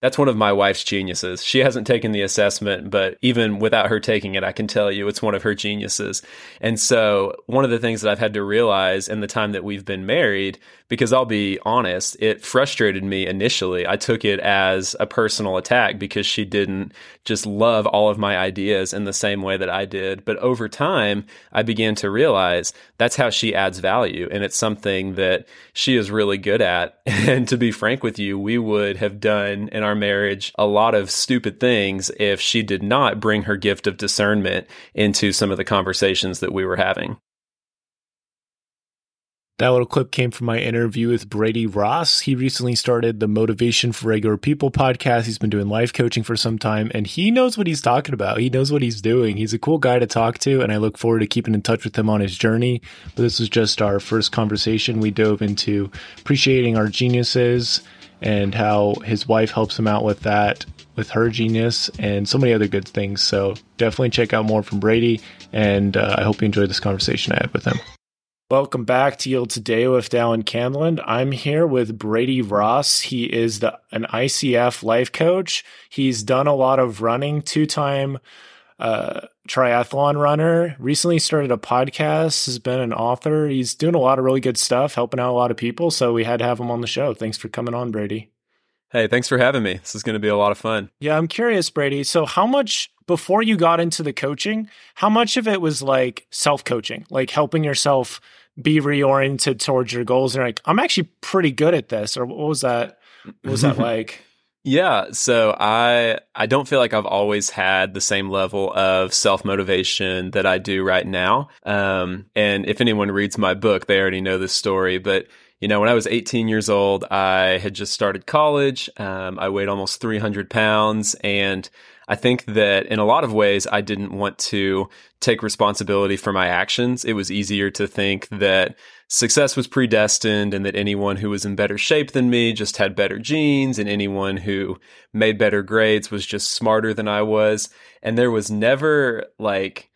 That's one of my wife's geniuses. She hasn't taken the assessment, but even without her taking it, I can tell you it's one of her geniuses. And so, one of the things that I've had to realize in the time that we've been married, because I'll be honest, it frustrated me initially. I took it as a personal attack because she didn't just love all of my ideas in the same way that I did. But over time, I began to realize that's how she adds value. And it's something that she is really good at. And to be frank with you, we would have done in our marriage a lot of stupid things if she did not bring her gift of discernment into some of the conversations that we were having. That little clip came from my interview with Brady Ross. He recently started the Motivation for Regular People podcast. He's been doing life coaching for some time and he knows what he's talking about. He knows what he's doing. He's a cool guy to talk to and I look forward to keeping in touch with him on his journey. But this was just our first conversation. We dove into appreciating our geniuses and how his wife helps him out with that with her genius and so many other good things. So definitely check out more from Brady and uh, I hope you enjoyed this conversation I had with him. Welcome back to Yield Today with Dallin Canland. I'm here with Brady Ross. He is the an ICF life coach. He's done a lot of running, two time uh, triathlon runner. Recently started a podcast. Has been an author. He's doing a lot of really good stuff, helping out a lot of people. So we had to have him on the show. Thanks for coming on, Brady. Hey, thanks for having me. This is going to be a lot of fun. Yeah, I'm curious, Brady. So, how much before you got into the coaching, how much of it was like self coaching, like helping yourself be reoriented towards your goals and like i'm actually pretty good at this or what was that what was that like yeah so i i don't feel like i've always had the same level of self-motivation that i do right now um, and if anyone reads my book they already know this story but you know, when I was 18 years old, I had just started college. Um, I weighed almost 300 pounds and I think that in a lot of ways, I didn't want to take responsibility for my actions. It was easier to think that success was predestined and that anyone who was in better shape than me just had better genes and anyone who made better grades was just smarter than I was. And there was never like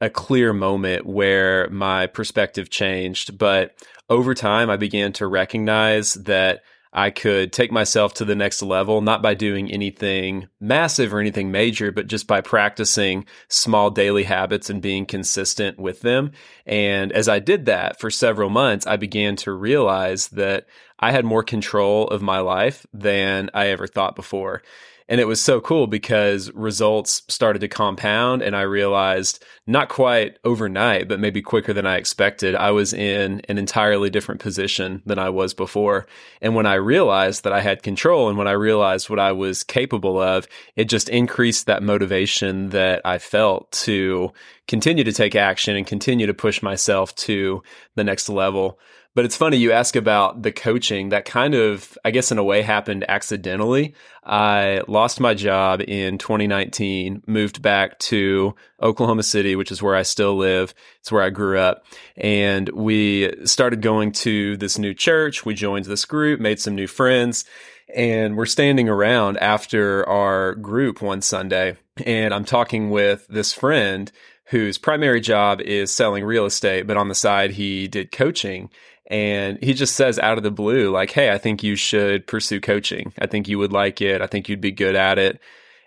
a clear moment where my perspective changed. But over time, I began to recognize that I could take myself to the next level, not by doing anything massive or anything major, but just by practicing small daily habits and being consistent with them. And as I did that for several months, I began to realize that I had more control of my life than I ever thought before. And it was so cool because results started to compound. And I realized not quite overnight, but maybe quicker than I expected, I was in an entirely different position than I was before. And when I realized that I had control and when I realized what I was capable of, it just increased that motivation that I felt to continue to take action and continue to push myself to the next level. But it's funny you ask about the coaching. That kind of, I guess, in a way, happened accidentally. I lost my job in 2019, moved back to Oklahoma City, which is where I still live. It's where I grew up. And we started going to this new church. We joined this group, made some new friends. And we're standing around after our group one Sunday. And I'm talking with this friend whose primary job is selling real estate, but on the side, he did coaching. And he just says out of the blue, like, Hey, I think you should pursue coaching. I think you would like it. I think you'd be good at it.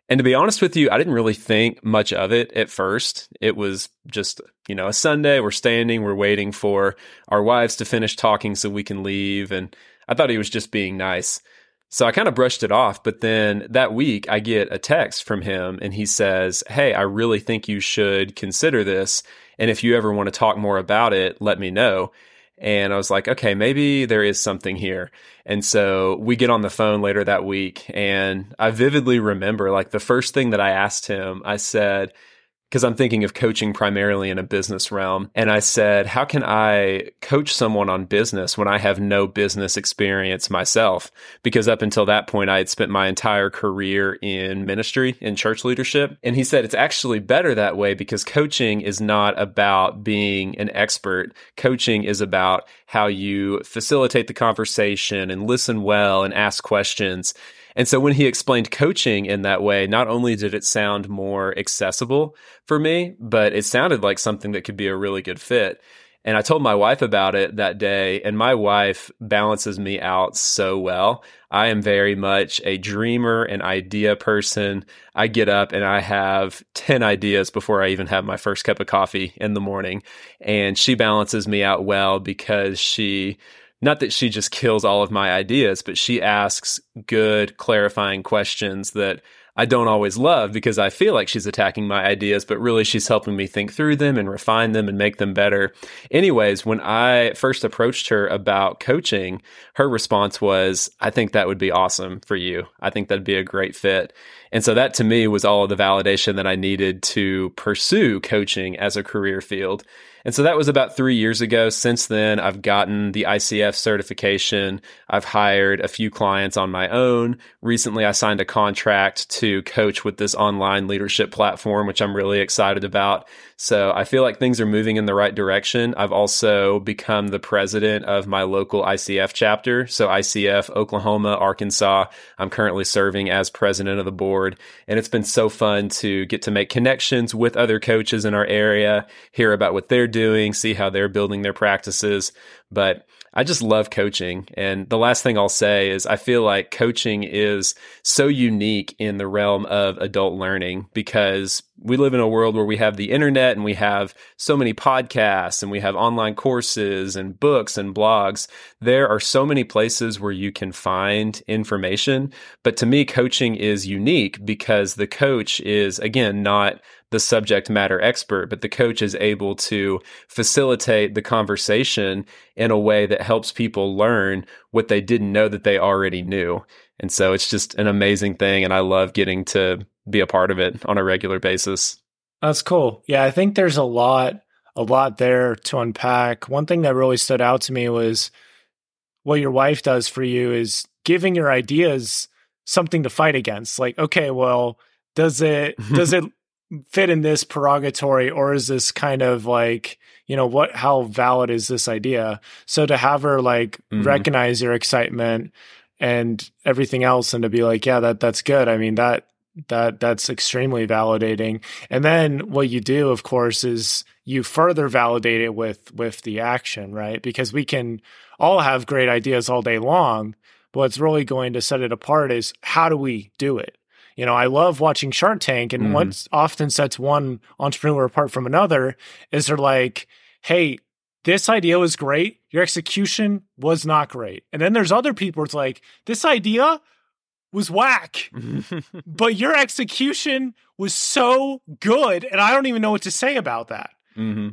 And to be honest with you, I didn't really think much of it at first. It was just, you know, a Sunday. We're standing, we're waiting for our wives to finish talking so we can leave. And I thought he was just being nice. So I kind of brushed it off. But then that week, I get a text from him and he says, Hey, I really think you should consider this. And if you ever want to talk more about it, let me know. And I was like, okay, maybe there is something here. And so we get on the phone later that week. And I vividly remember like the first thing that I asked him, I said, because I'm thinking of coaching primarily in a business realm. And I said, how can I coach someone on business when I have no business experience myself? Because up until that point, I had spent my entire career in ministry, in church leadership. And he said, it's actually better that way because coaching is not about being an expert. Coaching is about how you facilitate the conversation and listen well and ask questions. And so when he explained coaching in that way, not only did it sound more accessible for me, but it sounded like something that could be a really good fit. And I told my wife about it that day, and my wife balances me out so well. I am very much a dreamer, an idea person. I get up and I have 10 ideas before I even have my first cup of coffee in the morning. And she balances me out well because she not that she just kills all of my ideas, but she asks good, clarifying questions that I don't always love because I feel like she's attacking my ideas, but really she's helping me think through them and refine them and make them better. Anyways, when I first approached her about coaching, her response was, I think that would be awesome for you. I think that'd be a great fit. And so that to me was all of the validation that I needed to pursue coaching as a career field. And so that was about three years ago. Since then, I've gotten the ICF certification. I've hired a few clients on my own. Recently, I signed a contract to coach with this online leadership platform, which I'm really excited about. So I feel like things are moving in the right direction. I've also become the president of my local ICF chapter. So ICF, Oklahoma, Arkansas. I'm currently serving as president of the board. And it's been so fun to get to make connections with other coaches in our area, hear about what they're doing, see how they're building their practices. But I just love coaching. And the last thing I'll say is I feel like coaching is so unique in the realm of adult learning because we live in a world where we have the internet and we have so many podcasts and we have online courses and books and blogs. There are so many places where you can find information. But to me, coaching is unique because the coach is, again, not the subject matter expert, but the coach is able to facilitate the conversation in a way that helps people learn what they didn't know that they already knew. And so it's just an amazing thing. And I love getting to be a part of it on a regular basis. That's cool. Yeah, I think there's a lot, a lot there to unpack. One thing that really stood out to me was what your wife does for you is giving your ideas something to fight against. Like, okay, well, does it does it fit in this prerogatory or is this kind of like you know what how valid is this idea? So to have her like mm-hmm. recognize your excitement and everything else and to be like yeah that that's good. I mean that that that's extremely validating. And then what you do of course is you further validate it with with the action right? Because we can all have great ideas all day long. But what's really going to set it apart is how do we do it you know, I love watching Shark Tank, and mm-hmm. what often sets one entrepreneur apart from another is they're like, "Hey, this idea was great. Your execution was not great." And then there's other people. It's like this idea was whack, but your execution was so good, and I don't even know what to say about that. Mm-hmm.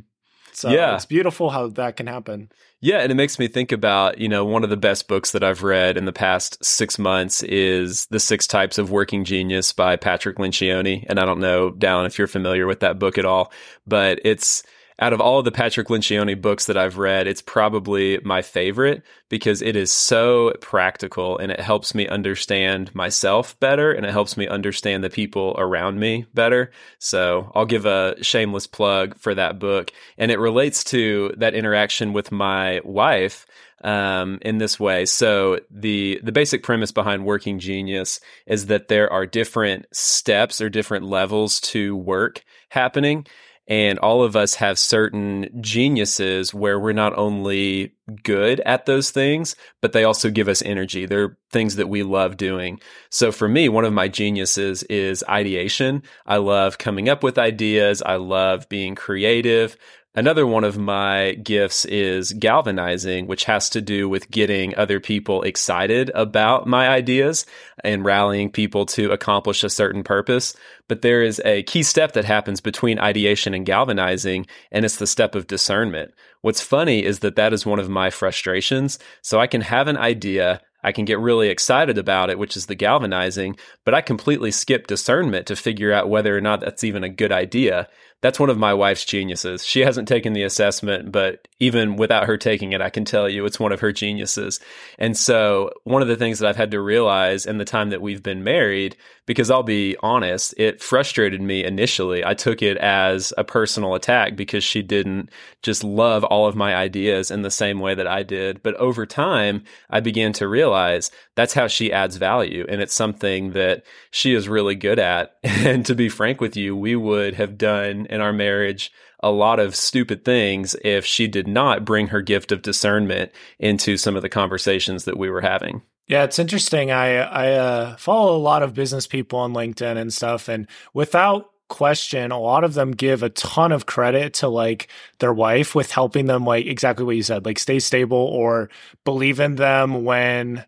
So yeah. it's beautiful how that can happen. Yeah, and it makes me think about, you know, one of the best books that I've read in the past six months is The Six Types of Working Genius by Patrick Lencioni. And I don't know, Dallin, if you're familiar with that book at all, but it's out of all of the Patrick Lencioni books that I've read, it's probably my favorite because it is so practical and it helps me understand myself better and it helps me understand the people around me better. So I'll give a shameless plug for that book. And it relates to that interaction with my wife um, in this way. So the the basic premise behind Working Genius is that there are different steps or different levels to work happening, and all of us have certain geniuses where we're not only good at those things, but they also give us energy. They're things that we love doing. So for me, one of my geniuses is ideation. I love coming up with ideas. I love being creative. Another one of my gifts is galvanizing, which has to do with getting other people excited about my ideas and rallying people to accomplish a certain purpose. But there is a key step that happens between ideation and galvanizing, and it's the step of discernment. What's funny is that that is one of my frustrations. So I can have an idea, I can get really excited about it, which is the galvanizing, but I completely skip discernment to figure out whether or not that's even a good idea that's one of my wife's geniuses. She hasn't taken the assessment, but even without her taking it, I can tell you it's one of her geniuses. And so, one of the things that I've had to realize in the time that we've been married, because I'll be honest, it frustrated me initially. I took it as a personal attack because she didn't just love all of my ideas in the same way that I did. But over time, I began to realize that's how she adds value. And it's something that she is really good at. And to be frank with you, we would have done in our marriage a lot of stupid things if she did not bring her gift of discernment into some of the conversations that we were having. Yeah, it's interesting. I I uh, follow a lot of business people on LinkedIn and stuff, and without question, a lot of them give a ton of credit to like their wife with helping them, like exactly what you said, like stay stable or believe in them when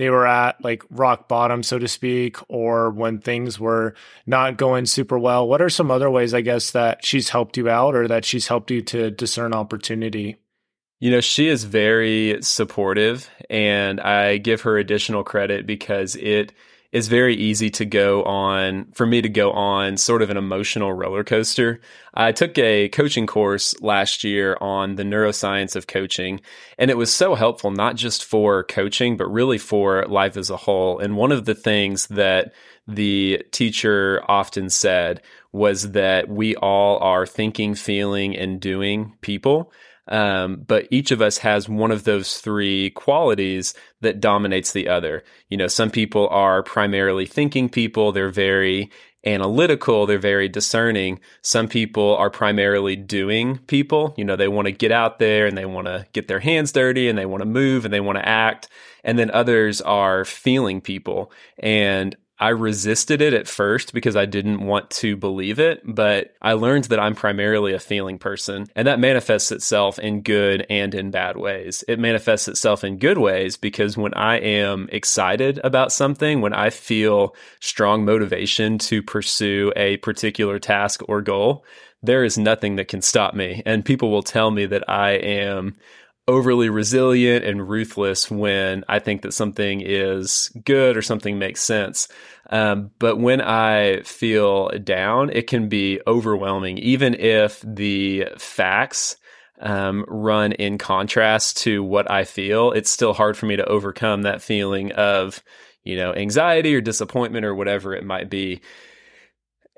they were at like rock bottom, so to speak, or when things were not going super well? What are some other ways, I guess, that she's helped you out or that she's helped you to discern opportunity? You know, she is very supportive, and I give her additional credit because it is very easy to go on for me to go on sort of an emotional roller coaster. I took a coaching course last year on the neuroscience of coaching, and it was so helpful, not just for coaching, but really for life as a whole. And one of the things that the teacher often said was that we all are thinking, feeling, and doing people. Um, but each of us has one of those three qualities that dominates the other. You know, some people are primarily thinking people. They're very analytical. They're very discerning. Some people are primarily doing people. You know, they want to get out there and they want to get their hands dirty and they want to move and they want to act. And then others are feeling people. And I resisted it at first because I didn't want to believe it, but I learned that I'm primarily a feeling person, and that manifests itself in good and in bad ways. It manifests itself in good ways because when I am excited about something, when I feel strong motivation to pursue a particular task or goal, there is nothing that can stop me. And people will tell me that I am overly resilient and ruthless when I think that something is good or something makes sense. Um, but when I feel down, it can be overwhelming, even if the facts um, run in contrast to what I feel. It's still hard for me to overcome that feeling of, you know, anxiety or disappointment or whatever it might be.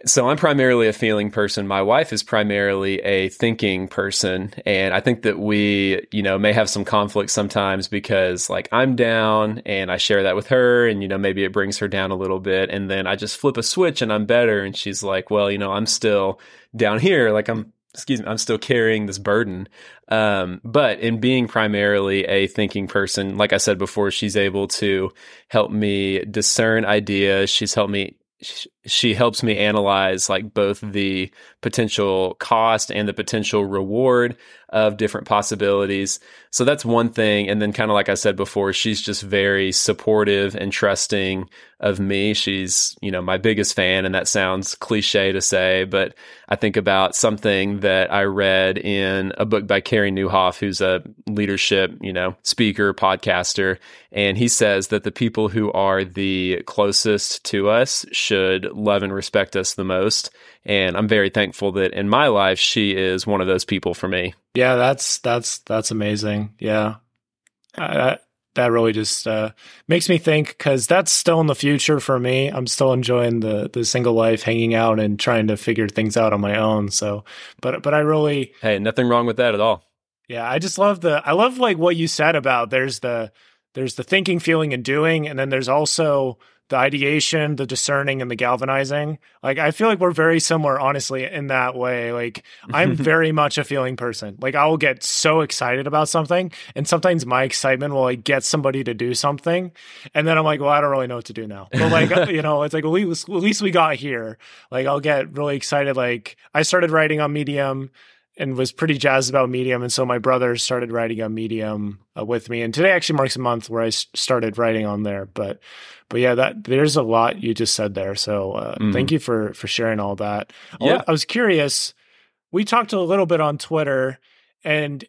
So I'm primarily a feeling person. My wife is primarily a thinking person. And I think that we, you know, may have some conflict sometimes because like I'm down and I share that with her and, you know, maybe it brings her down a little bit. And then I just flip a switch and I'm better. And she's like, well, you know, I'm still down here. Like I'm, excuse me, I'm still carrying this burden. Um, but in being primarily a thinking person, like I said before, she's able to help me discern ideas. She's helped me she helps me analyze like both the potential cost and the potential reward of different possibilities. So that's one thing. And then, kind of like I said before, she's just very supportive and trusting of me. She's, you know, my biggest fan. And that sounds cliche to say, but I think about something that I read in a book by Carey Nieuwhof, who's a leadership, you know, speaker, podcaster. And he says that the people who are the closest to us should love and respect us the most. And I'm very thankful that in my life, she is one of those people for me. Yeah, that's, that's, that's amazing. Yeah. I, that really just uh, makes me think because that's still in the future for me. I'm still enjoying the the single life, hanging out and trying to figure things out on my own. So, but but I really hey, nothing wrong with that at all. Yeah, I just love the I love like what you said about there's the there's the thinking, feeling, and doing, and then there's also the ideation, the discerning, and the galvanizing. Like I feel like we're very similar, honestly, in that way. Like I'm very much a feeling person. Like I will get so excited about something, and sometimes my excitement will like get somebody to do something, and then I'm like, well, I don't really know what to do now. But like uh, you know, it's like at least, at least we got here. Like I'll get really excited. Like I started writing on Medium and was pretty jazzed about Medium. And so my brother started writing on Medium uh, with me. And today actually marks a month where I s- started writing on there. But, but yeah, that there's a lot you just said there. So uh, mm. thank you for for sharing all that. Yeah. I was curious. We talked a little bit on Twitter, and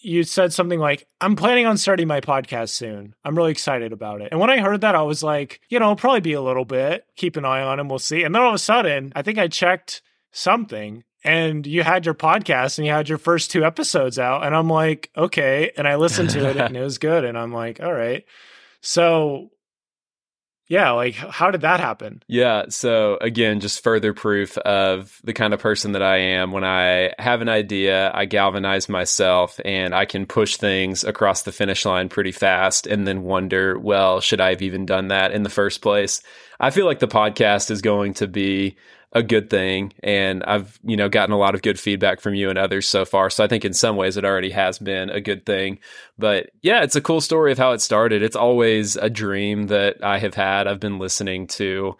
you said something like, I'm planning on starting my podcast soon. I'm really excited about it. And when I heard that, I was like, you know, probably be a little bit, keep an eye on him, we'll see. And then all of a sudden, I think I checked something and you had your podcast and you had your first two episodes out and i'm like okay. And i listened to it and it was good and i'm like all right. So yeah like how did that happen? Yeah so again just further proof of the kind of person that i am. When i have an idea i galvanize myself and i can push things across the finish line pretty fast and then wonder well should i have even done that in the first place? I feel like the podcast is going to be a good thing and I've, you know, gotten a lot of good feedback from you and others so far. So I think in some ways it already has been a good thing. But yeah, it's a cool story of how it started. It's always a dream that I have had. I've been listening to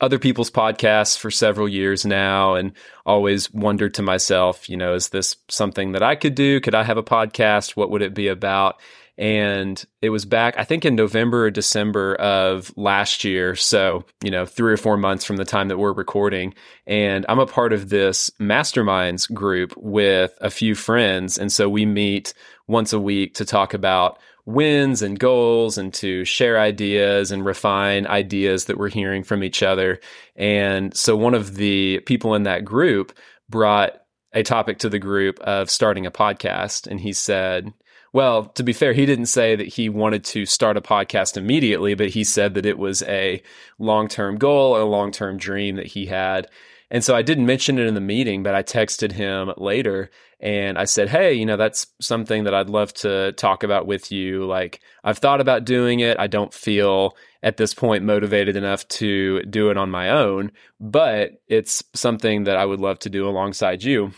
other people's podcasts for several years now and always wondered to myself, you know, is this something that I could do? Could I have a podcast? What would it be about? And it was back, I think in November or December of last year. So, you know, three or four months from the time that we're recording. And I'm a part of this masterminds group with a few friends. And so we meet once a week to talk about wins and goals and to share ideas and refine ideas that we're hearing from each other. And so one of the people in that group brought a topic to the group of starting a podcast. And he said, well, to be fair, he didn't say that he wanted to start a podcast immediately, but he said that it was a long term goal, a long term dream that he had. And so I didn't mention it in the meeting, but I texted him later and I said, Hey, you know, that's something that I'd love to talk about with you. Like, I've thought about doing it. I don't feel at this point motivated enough to do it on my own, but it's something that I would love to do alongside you.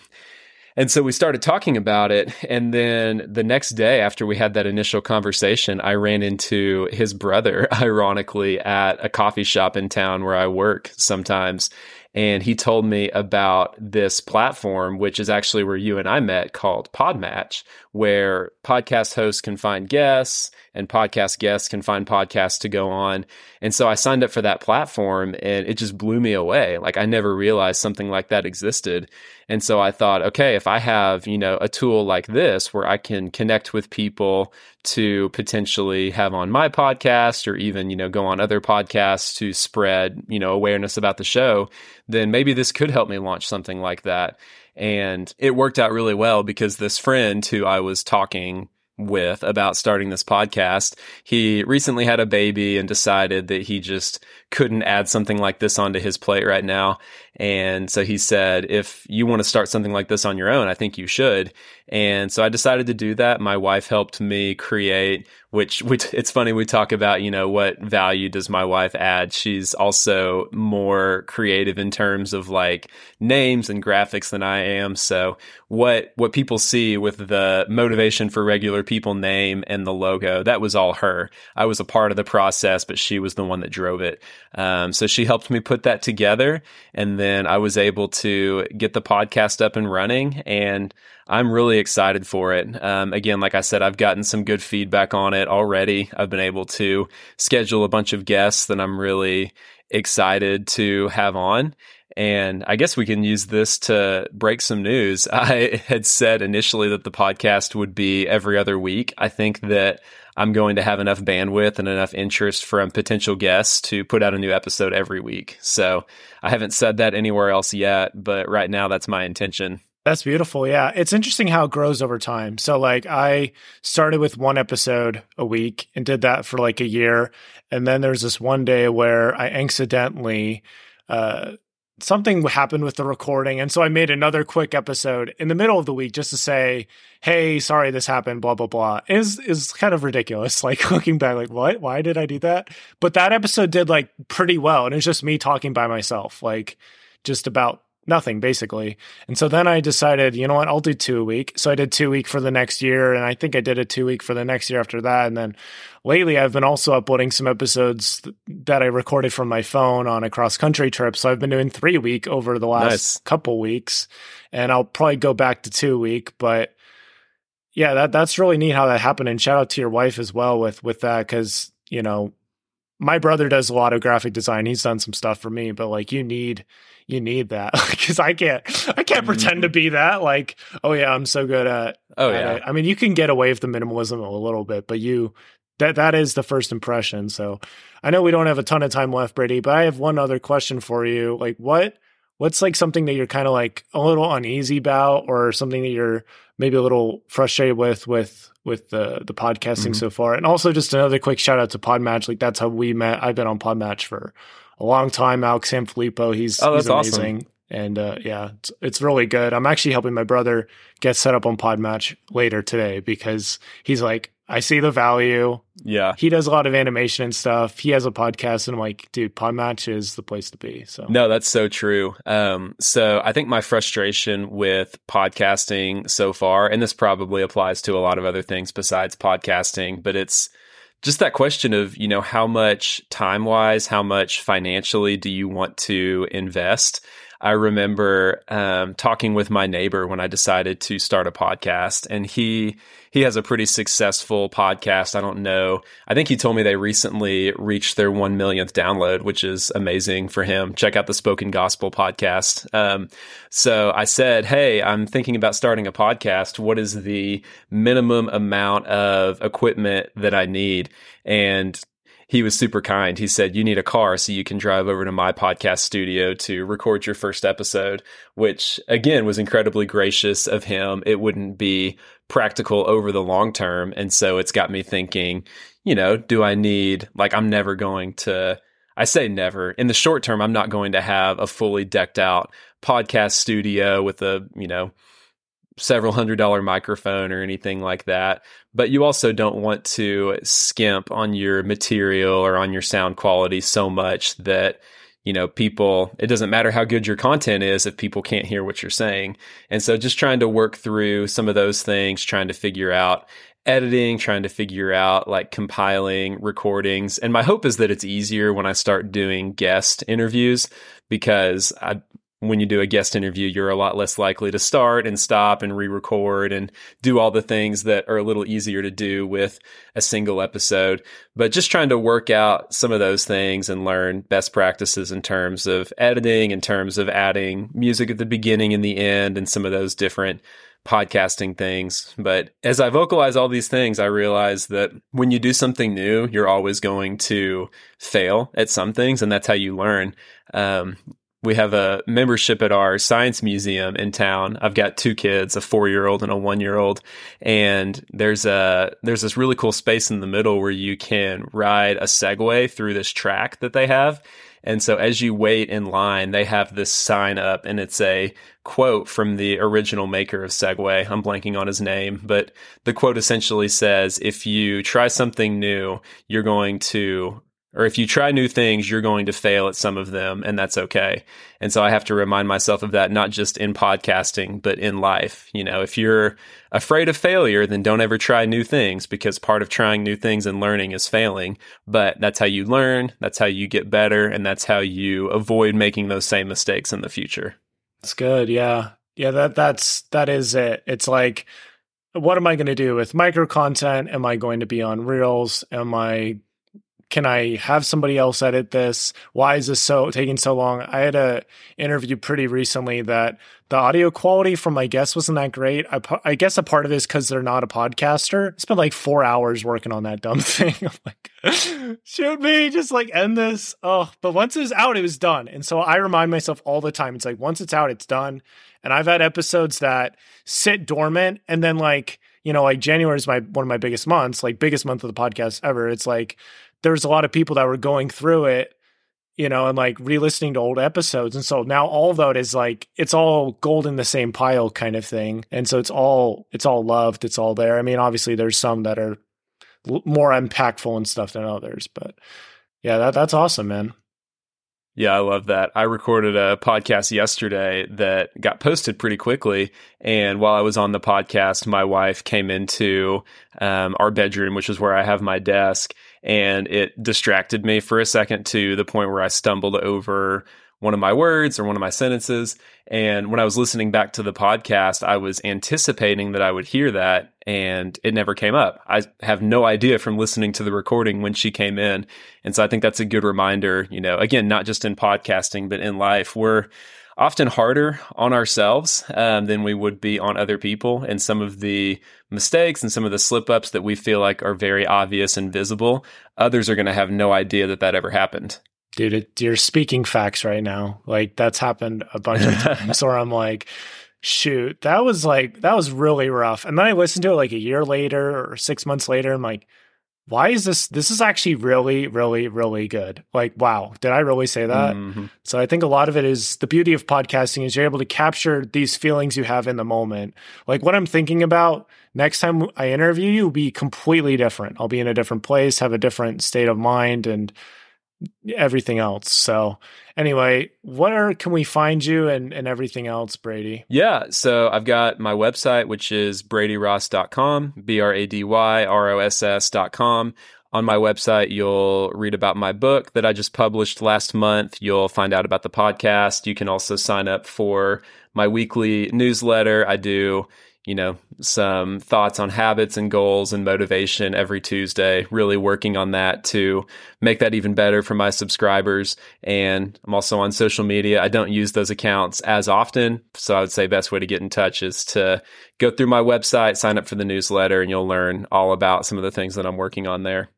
And so we started talking about it. And then the next day, after we had that initial conversation, I ran into his brother, ironically, at a coffee shop in town where I work sometimes. And he told me about this platform, which is actually where you and I met called Podmatch, where podcast hosts can find guests and podcast guests can find podcasts to go on. And so I signed up for that platform and it just blew me away. Like I never realized something like that existed. And so I thought, okay, if I have, you know, a tool like this where I can connect with people to potentially have on my podcast or even, you know, go on other podcasts to spread, you know, awareness about the show, then maybe this could help me launch something like that. And it worked out really well because this friend who I was talking with about starting this podcast. He recently had a baby and decided that he just couldn't add something like this onto his plate right now. And so he said, if you want to start something like this on your own, I think you should. And so I decided to do that. My wife helped me create, which, which it's funny. We talk about, you know, what value does my wife add? She's also more creative in terms of like names and graphics than I am. So what, what people see with the motivation for regular people name and the logo, that was all her. I was a part of the process, but she was the one that drove it. Um, so she helped me put that together. And I was able to get the podcast up and running and I'm really excited for it. Um, again, like I said, I've gotten some good feedback on it already. I've been able to schedule a bunch of guests that I'm really excited to have on. And I guess we can use this to break some news. I had said initially that the podcast would be every other week. I think that I'm going to have enough bandwidth and enough interest from potential guests to put out a new episode every week. So I haven't said that anywhere else yet, but right now that's my intention. That's beautiful. Yeah. It's interesting how it grows over time. So, like, I started with one episode a week and did that for like a year. And then there's this one day where I accidentally, uh, something happened with the recording. And so I made another quick episode in the middle of the week just to say, Hey, sorry, this happened, blah, blah, blah. Is is kind of ridiculous. Like looking back, like, what? Why did I do that? But that episode did like pretty well. And it's just me talking by myself, like just about nothing basically. And so then I decided, you know what, I'll do two a week. So I did two week for the next year, and I think I did a two week for the next year after that. And then lately, I've been also uploading some episodes that I recorded from my phone on a cross country trip. So I've been doing three week over the last nice. couple weeks, and I'll probably go back to two week, but. Yeah, that that's really neat how that happened, and shout out to your wife as well with with that because you know my brother does a lot of graphic design. He's done some stuff for me, but like you need you need that. Because I can't I can't mm-hmm. pretend to be that like oh yeah I'm so good at oh yeah it. I mean you can get away with the minimalism a little bit but you that that is the first impression. So I know we don't have a ton of time left Brady but I have one other question for you. Like what what's like something that you're kind of like a little uneasy about or something that you're maybe a little frustrated with with with the the podcasting mm-hmm. so far and also just another quick shout out to Podmatch like that's how we met I've been on Podmatch for a long time. Alex Sanfilippo, he's oh, that's he's amazing. Awesome. And uh, yeah, it's, it's, really good. I'm actually helping my brother get set up on Podmatch later today because he's like, I see the value. Yeah. He does a lot of animation and stuff. He has a podcast, and I'm like, dude, Podmatch is the place to be. So No, that's so true. Um, so I think my frustration with podcasting so far, and this probably applies to a lot of other things besides podcasting, but it's just that question of, you know, how much time wise, how much financially do you want to invest? I remember um, talking with my neighbor when I decided to start a podcast, and he he has a pretty successful podcast. I don't know. I think he told me they recently reached their one millionth download, which is amazing for him. Check out the Spoken Gospel podcast. Um, so I said, "Hey, I'm thinking about starting a podcast. What is the minimum amount of equipment that I need?" And he was super kind. He said, You need a car so you can drive over to my podcast studio to record your first episode, which again was incredibly gracious of him. It wouldn't be practical over the long term. And so it's got me thinking, you know, do I need, like, I'm never going to, I say never. In the short term, I'm not going to have a fully decked out podcast studio with a, you know, several hundred dollar microphone or anything like that. But you also don't want to skimp on your material or on your sound quality so much that, you know, people, it doesn't matter how good your content is if people can't hear what you're saying. And so just trying to work through some of those things, trying to figure out editing, trying to figure out like compiling recordings. And my hope is that it's easier when I start doing guest interviews because I, when you do a guest interview, you're a lot less likely to start and stop and re record and do all the things that are a little easier to do with a single episode. But just trying to work out some of those things and learn best practices in terms of editing, in terms of adding music at the beginning and the end, and some of those different podcasting things. But as I vocalize all these things, I realize that when you do something new, you're always going to fail at some things, and that's how you learn. Um, we have a membership at our science museum in town. I've got two kids, a four year old and a one year old. And there's a, there's this really cool space in the middle where you can ride a Segway through this track that they have. And so as you wait in line, they have this sign up and it's a quote from the original maker of Segway. I'm blanking on his name, but the quote essentially says, if you try something new, you're going to or if you try new things, you're going to fail at some of them, and that's okay. And so I have to remind myself of that, not just in podcasting, but in life. You know, if you're afraid of failure, then don't ever try new things because part of trying new things and learning is failing. But that's how you learn, that's how you get better, and that's how you avoid making those same mistakes in the future. That's good. Yeah. Yeah, that that's that is it. It's like what am I going to do with micro content? Am I going to be on Reels? Am I can I have somebody else edit this? Why is this so taking so long? I had a interview pretty recently that the audio quality from my guest wasn't that great. I, I guess a part of it is because they're not a podcaster. I spent like four hours working on that dumb thing. I'm like, shoot me, just like end this. Oh, but once it was out, it was done. And so I remind myself all the time. It's like once it's out, it's done. And I've had episodes that sit dormant and then like you know, like January is my one of my biggest months, like biggest month of the podcast ever. It's like there's a lot of people that were going through it, you know, and like re-listening to old episodes. And so now all of that is like it's all gold in the same pile kind of thing. And so it's all it's all loved, it's all there. I mean, obviously there's some that are more impactful and stuff than others, but yeah, that that's awesome, man. Yeah, I love that. I recorded a podcast yesterday that got posted pretty quickly. And while I was on the podcast, my wife came into um, our bedroom, which is where I have my desk, and it distracted me for a second to the point where I stumbled over one of my words or one of my sentences. And when I was listening back to the podcast, I was anticipating that I would hear that and it never came up. I have no idea from listening to the recording when she came in. And so I think that's a good reminder, you know, again, not just in podcasting, but in life. We're often harder on ourselves um, than we would be on other people. And some of the mistakes and some of the slip ups that we feel like are very obvious and visible, others are going to have no idea that that ever happened dude, it, you're speaking facts right now. Like that's happened a bunch of times where I'm like, shoot, that was like, that was really rough. And then I listened to it like a year later or six months later. I'm like, why is this this is actually really really really good. Like wow did i really say that? Mm-hmm. so i think a lot of it is the beauty of podcasting is you're able to capture these feelings you have in the moment. Like what i'm thinking about next time i interview you will be completely different. I'll be in a different place have a different state of mind and everything else. So anyway, where can we find you and, and everything else, Brady? Yeah. So I've got my website, which is bradyross.com, B R A D Y R O S S.com. On my website, you'll read about my book that I just published last month. You'll find out about the podcast. You can also sign up for my weekly newsletter. I do you know, some thoughts on habits and goals and motivation every Tuesday, really working on that to make that even better for my subscribers. And I'm also on social media. I don't use those accounts as often. So I would say best way to get in touch is to go through my website, sign up for the newsletter, and you'll learn all about some of the things that I'm working on there.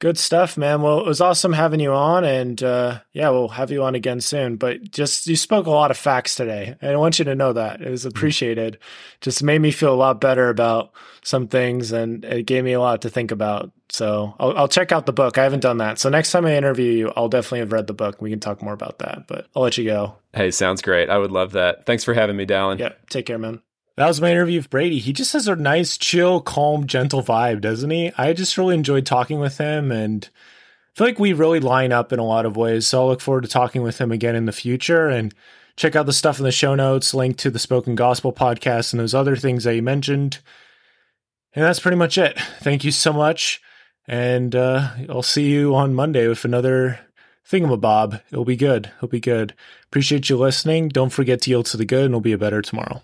Good stuff, man. Well, it was awesome having you on, and uh, yeah, we'll have you on again soon. But just you spoke a lot of facts today, and I want you to know that it was mm-hmm. appreciated. Just made me feel a lot better about some things, and it gave me a lot to think about. So I'll, I'll check out the book. I haven't done that, so next time I interview you, I'll definitely have read the book. We can talk more about that. But I'll let you go. Hey, sounds great. I would love that. Thanks for having me, Dallin. Yeah, take care, man. That was my interview with Brady. He just has a nice, chill, calm, gentle vibe, doesn't he? I just really enjoyed talking with him and I feel like we really line up in a lot of ways. So I'll look forward to talking with him again in the future and check out the stuff in the show notes, link to the Spoken Gospel podcast and those other things that you mentioned. And that's pretty much it. Thank you so much. And uh, I'll see you on Monday with another thingamabob. It'll be good. It'll be good. Appreciate you listening. Don't forget to yield to the good and it'll be a better tomorrow.